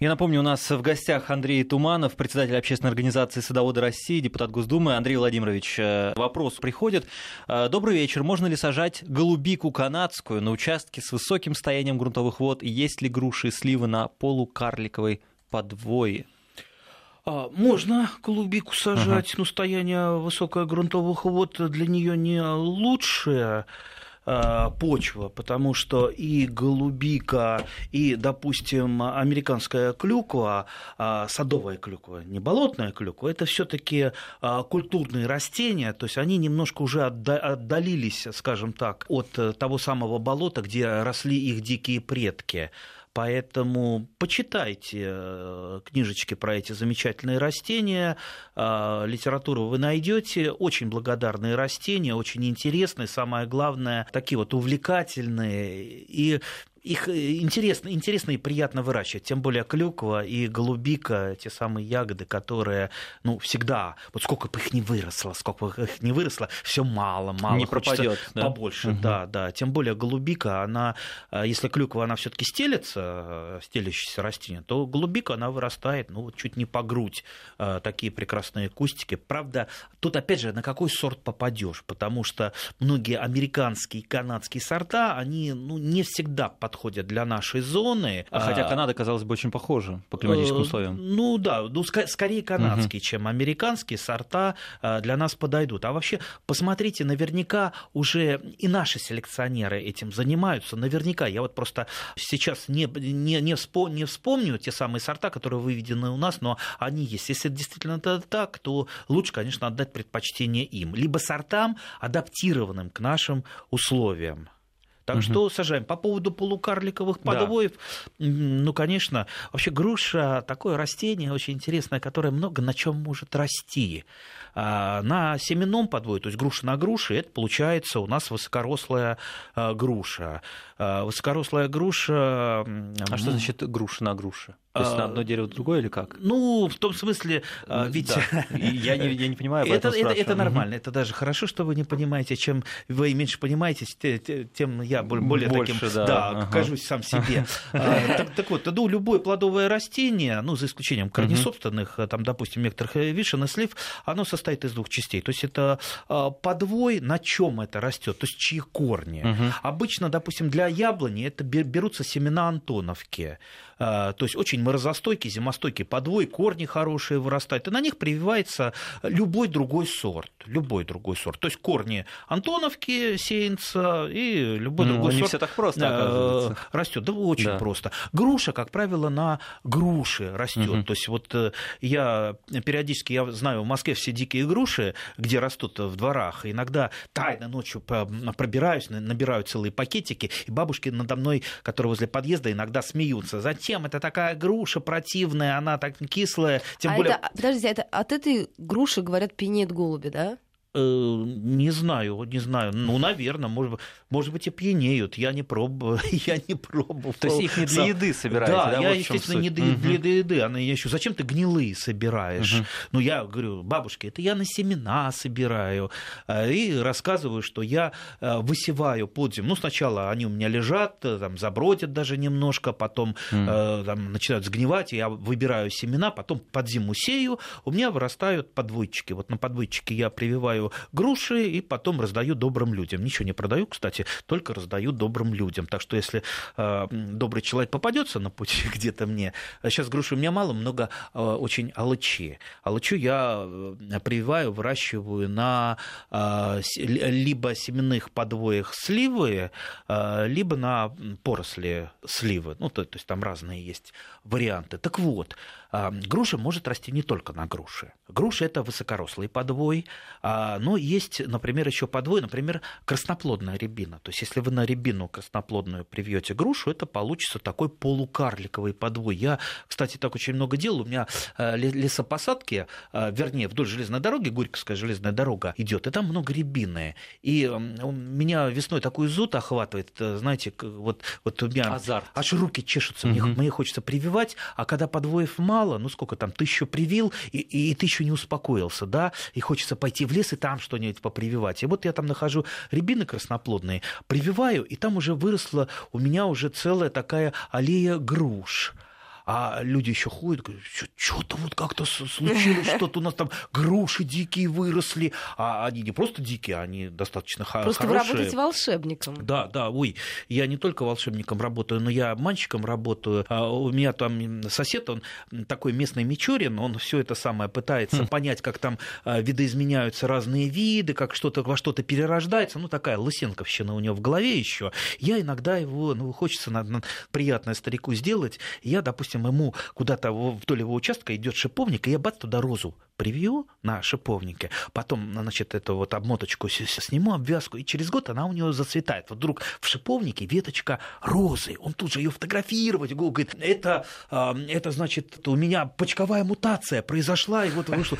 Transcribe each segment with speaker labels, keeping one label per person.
Speaker 1: Я напомню, у нас в гостях Андрей Туманов, председатель общественной организации «Садоводы России», депутат Госдумы. Андрей Владимирович, э, вопрос приходит. Э, добрый вечер. Можно ли сажать голубику канадскую на участке с высоким стоянием грунтовых вод? Есть ли груши и сливы на полукарликовой подвое?
Speaker 2: А, можно голубику сажать, uh-huh. но стояние высокое грунтовых вод для нее не лучшее. Э, почва, потому что и голубика, и, допустим, американская клюква, э, садовая клюква, не болотная клюква, это все-таки э, культурные растения, то есть они немножко уже отдалились, скажем так, от того самого болота, где росли их дикие предки. Поэтому почитайте э, книжечки про эти замечательные растения, э, литературу вы найдете, очень благодарные растения, очень интересные, самое главное, такие вот увлекательные. И их э, интересно, интересно и приятно выращивать, тем более клюква и голубика, те самые ягоды, которые, ну, всегда, вот сколько бы их не выросло, сколько бы их не выросло, все мало, мало,
Speaker 1: не пропадет,
Speaker 2: да? побольше, угу. да, да, тем более голубика, она, э, если клюква, она все-таки стелется, э, стелящееся растение, то голубика, она вырастает, ну, вот чуть не по грудь, такие прекрасные кустики, правда, тут опять же, на какой сорт попадешь, потому что многие американские, канадские сорта, они, ну, не всегда подходят подходят для нашей зоны.
Speaker 1: А хотя а, Канада, казалось бы, очень похожа по климатическим э, условиям.
Speaker 2: Ну да, ну, скорее канадские, угу. чем американские сорта э, для нас подойдут. А вообще, посмотрите, наверняка уже и наши селекционеры этим занимаются. Наверняка. Я вот просто сейчас не, не, не, вспом, не вспомню те самые сорта, которые выведены у нас, но они есть. Если действительно это так, то лучше, конечно, отдать предпочтение им. Либо сортам, адаптированным к нашим условиям. Так угу. что сажаем. По поводу полукарликовых подвоев, да. ну, конечно, вообще груша такое растение очень интересное, которое много на чем может расти. А, на семенном подвое, то есть груша на груше, это получается у нас высокорослая а, груша. А, высокорослая груша...
Speaker 1: А что значит груша на груше? То есть на одно дерево другое или как?
Speaker 2: Ну, в том смысле, ведь...
Speaker 1: Да. Я, не, я не понимаю,
Speaker 2: это, это, это нормально, это даже хорошо, что вы не понимаете. Чем вы меньше понимаете, тем я более Больше, таким, да, да ага. кажусь сам себе. так, так вот, ну, любое плодовое растение, ну, за исключением корнесобственных, там, допустим, некоторых э, вишен и слив, оно состоит из двух частей. То есть это подвой, на чем это растет, то есть чьи корни. Обычно, допустим, для яблони это берутся семена Антоновки. То есть очень морозостойкий, зимостойкий подвой, корни хорошие вырастают, и на них прививается любой другой сорт. Любой другой сорт. То есть корни Антоновки сеянца и любой ну, другой
Speaker 1: не
Speaker 2: сорт.
Speaker 1: все так просто, э, оказывается.
Speaker 2: Растет. Да, очень да. просто. Груша, как правило, на груши растет. Угу. То есть вот э, я периодически, я знаю, в Москве все дикие груши, где растут в дворах, иногда тайно ночью пробираюсь, набираю целые пакетики, и бабушки надо мной, которые возле подъезда, иногда смеются. Зачем? Это такая груша противная, она так кислая. Тем
Speaker 3: а
Speaker 2: более...
Speaker 3: это, подождите, это от этой груши, говорят, пьянеет голуби, да?
Speaker 2: Э, не знаю, не знаю. Ну, наверное, может, может быть, и пьянеют. Я не пробовал. Я не пробовал.
Speaker 1: То есть их не для еды собираете,
Speaker 2: да? да я, вот естественно, не для, угу. для еды. Она я еще. Зачем ты гнилые собираешь? Угу. Ну, я говорю, бабушке, это я на семена собираю. Э, и рассказываю, что я э, высеваю под землю. Ну, сначала они у меня лежат, там, забродят даже немножко, потом угу. там, начинают сгнивать. Я выбираю семена, потом под зиму сею. У меня вырастают подвойчики. Вот на подвойчике я прививаю собираю груши и потом раздаю добрым людям. Ничего не продаю, кстати, только раздаю добрым людям. Так что если э, добрый человек попадется на пути где-то мне, сейчас груши у меня мало, много э, очень алычи. Алычу я э, прививаю, выращиваю на э, либо семенных подвоях сливы, э, либо на поросли сливы. Ну, то, то есть там разные есть варианты. Так вот, Груша может расти не только на груши. Груша – это высокорослый подвой, а, но есть, например, еще подвой, например, красноплодная рябина. То есть, если вы на рябину красноплодную привьете грушу, это получится такой полукарликовый подвой. Я, кстати, так очень много делал. У меня э, лесопосадки, вернее, вдоль железной дороги, Горьковская железная дорога идет, и там много рябины. И меня весной такой зуд охватывает, э, знаете, вот, вот у меня
Speaker 1: Азарт.
Speaker 2: аж руки чешутся, угу. мне, мне хочется прививать, а когда подвоев мало, мало, ну сколько там, тысячу привил, и, и, и не успокоился, да, и хочется пойти в лес и там что-нибудь попрививать. И вот я там нахожу рябины красноплодные, прививаю, и там уже выросла у меня уже целая такая аллея груш. А люди еще ходят, говорят, что-то вот как-то случилось, что-то у нас там груши дикие выросли, а они не просто дикие, они достаточно
Speaker 3: просто
Speaker 2: хорошие.
Speaker 3: Просто вы работаете волшебником.
Speaker 2: Да, да, ой, я не только волшебником работаю, но я обманщиком работаю. А у меня там сосед, он такой местный Мичурин, он все это самое пытается хм. понять, как там а, видоизменяются разные виды, как что-то во что-то перерождается. Ну, такая лысенковщина у него в голове еще. Я иногда его, ну, хочется на, на приятное старику сделать. Я, допустим, ему куда-то вдоль его участка идет шиповник, и я бац туда розу привью на шиповнике, потом, значит, эту вот обмоточку сниму, обвязку, и через год она у него зацветает. Вот вдруг в шиповнике веточка розы, он тут же ее фотографировать, говорит, это, это значит, у меня почковая мутация произошла, и вот вышло,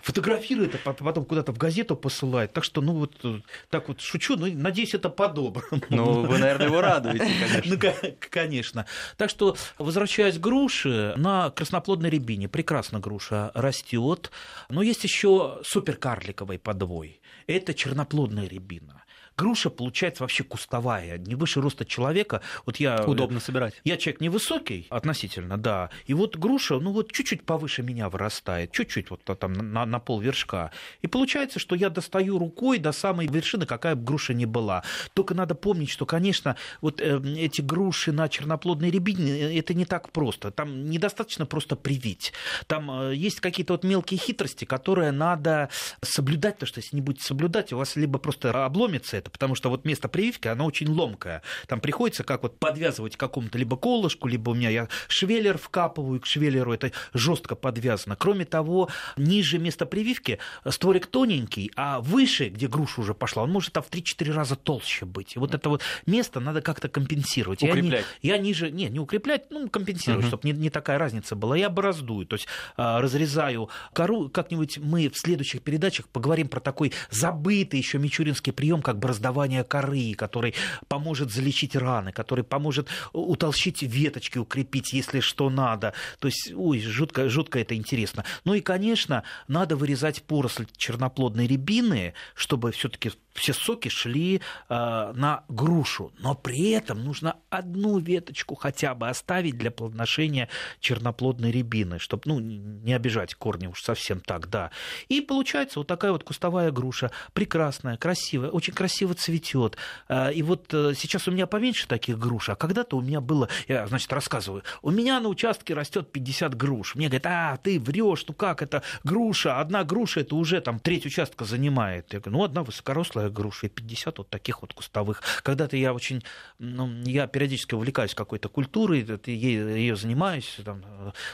Speaker 2: фотографирует, а потом куда-то в газету посылает. Так что, ну вот, так вот шучу, но надеюсь, это по-доброму.
Speaker 1: Ну, вы, наверное, его радуете, конечно.
Speaker 2: Ну, конечно. Так что, возвращаясь к груше, на красноплодной рябине прекрасно груша растет, но есть еще суперкарликовый подвой. Это черноплодная рябина груша получается вообще кустовая, не выше роста человека. Вот я,
Speaker 1: Удобно собирать.
Speaker 2: Я человек невысокий относительно, да. И вот груша, ну вот чуть-чуть повыше меня вырастает, чуть-чуть вот там на, на пол вершка. И получается, что я достаю рукой до самой вершины, какая бы груша ни была. Только надо помнить, что, конечно, вот э, эти груши на черноплодной рябине, э, это не так просто. Там недостаточно просто привить. Там э, есть какие-то вот мелкие хитрости, которые надо соблюдать, потому что если не будете соблюдать, у вас либо просто обломится это, потому что вот место прививки, оно очень ломкое. Там приходится как вот подвязывать какому-то либо колышку, либо у меня я швеллер вкапываю, к швеллеру это жестко подвязано. Кроме того, ниже места прививки створик тоненький, а выше, где груша уже пошла, он может там в 3-4 раза толще быть. И вот это вот место надо как-то компенсировать.
Speaker 1: Укреплять.
Speaker 2: Я, я ниже, не, не укреплять, ну, компенсировать, uh-huh. чтобы не, не такая разница была. Я бороздую, то есть а, разрезаю кору. Как-нибудь мы в следующих передачах поговорим про такой забытый еще мичуринский прием, как бороздование коры, который поможет залечить раны, который поможет утолщить веточки, укрепить, если что надо. То есть, ой, жутко, жутко это интересно. Ну и, конечно, надо вырезать поросль черноплодной рябины, чтобы все-таки все соки шли э, на грушу, но при этом нужно одну веточку хотя бы оставить для плодоношения черноплодной рябины, чтобы ну, не обижать корни уж совсем так, да. И получается вот такая вот кустовая груша, прекрасная, красивая, очень красиво цветет. Э, и вот э, сейчас у меня поменьше таких груш, а когда-то у меня было, я, значит, рассказываю, у меня на участке растет 50 груш. Мне говорят, а, ты врешь, ну как это, груша, одна груша, это уже там треть участка занимает. Я говорю, ну одна высокорослая целая груша, и 50 вот таких вот кустовых. Когда-то я очень, ну, я периодически увлекаюсь какой-то культурой, ее занимаюсь, там,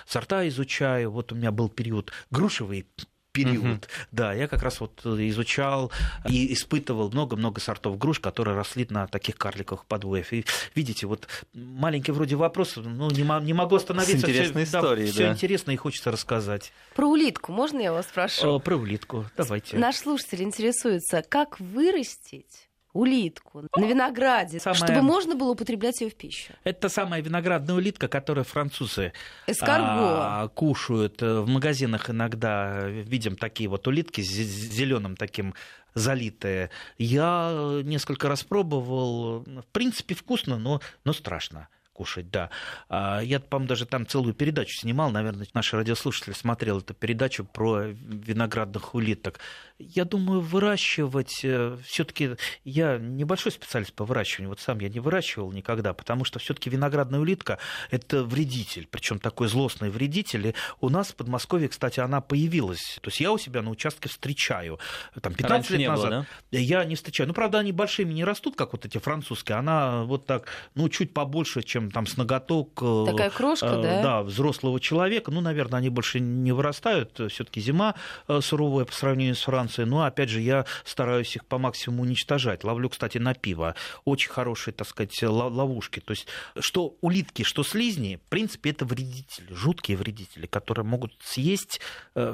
Speaker 2: сорта изучаю. Вот у меня был период грушевый период. Угу. Да, я как раз вот изучал и испытывал много-много сортов груш, которые росли на таких карликовых подвоев. И видите, вот маленький вроде вопрос, ну, не, не могу остановиться.
Speaker 1: С интересной всё, историей,
Speaker 2: да. Все интересно и хочется рассказать.
Speaker 3: Про улитку можно я вас спрошу?
Speaker 2: О, про улитку, давайте.
Speaker 3: Наш слушатель интересуется, как вырастить улитку на винограде, самая... чтобы можно было употреблять ее в пищу.
Speaker 2: Это самая виноградная улитка, которую французы
Speaker 3: а,
Speaker 2: кушают. В магазинах иногда видим такие вот улитки с зеленым таким залитые. Я несколько раз пробовал. В принципе, вкусно, но, но страшно кушать, да. А, я, по-моему, даже там целую передачу снимал, наверное, наши радиослушатели смотрел эту передачу про виноградных улиток. Я думаю, выращивать э, все-таки я небольшой специалист по выращиванию, вот сам я не выращивал никогда, потому что все-таки виноградная улитка это вредитель, причем такой злостный вредитель. И у нас в Подмосковье, кстати, она появилась. То есть я у себя на участке встречаю. Там 15
Speaker 1: Раньше
Speaker 2: лет
Speaker 1: не
Speaker 2: назад
Speaker 1: было,
Speaker 2: да? я не встречаю. Ну, правда, они большими не растут, как вот эти французские. Она вот так, ну, чуть побольше, чем там с ноготок.
Speaker 3: Э, Такая крошка, э, да?
Speaker 2: Да, взрослого человека. Ну, наверное, они больше не вырастают. Все-таки зима э, суровая по сравнению с Францией. Но, опять же, я стараюсь их по максимуму уничтожать. Ловлю, кстати, на пиво. Очень хорошие, так сказать, ловушки. То есть, что улитки, что слизни, в принципе, это вредители, жуткие вредители, которые могут съесть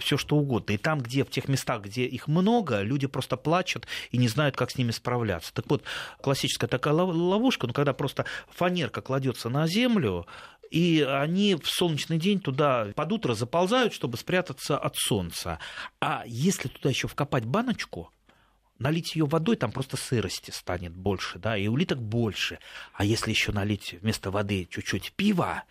Speaker 2: все что угодно. И там, где в тех местах, где их много, люди просто плачут и не знают, как с ними справляться. Так вот, классическая такая ловушка, ну, когда просто фанерка кладется ложатся на землю, и они в солнечный день туда под утро заползают, чтобы спрятаться от солнца. А если туда еще вкопать баночку, налить ее водой, там просто сырости станет больше, да, и улиток больше. А если еще налить вместо воды чуть-чуть пива,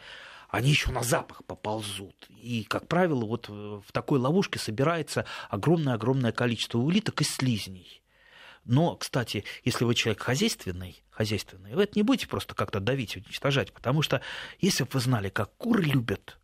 Speaker 2: они еще на запах поползут. И, как правило, вот в такой ловушке собирается огромное-огромное количество улиток и слизней. Но, кстати, если вы человек хозяйственный, хозяйственный, вы это не будете просто как-то давить, уничтожать, потому что если бы вы знали, как куры любят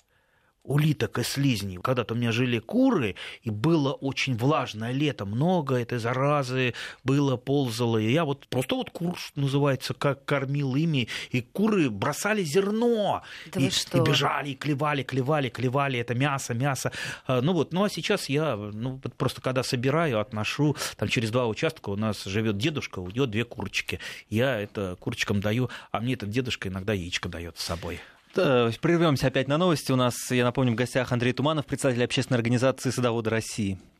Speaker 2: улиток и слизней. Когда-то у меня жили куры, и было очень влажное лето, много этой заразы было, ползало. И я вот просто вот кур, называется, как кормил ими, и куры бросали зерно,
Speaker 3: да
Speaker 2: и,
Speaker 3: и
Speaker 2: бежали, и клевали, клевали, клевали это мясо, мясо. А, ну вот, ну а сейчас я ну, просто когда собираю, отношу, там через два участка у нас живет дедушка, у него две курочки. Я это курочкам даю, а мне этот дедушка иногда яичко дает с собой.
Speaker 1: Прервемся опять на новости. У нас, я напомню, в гостях Андрей Туманов, председатель общественной организации «Садоводы России».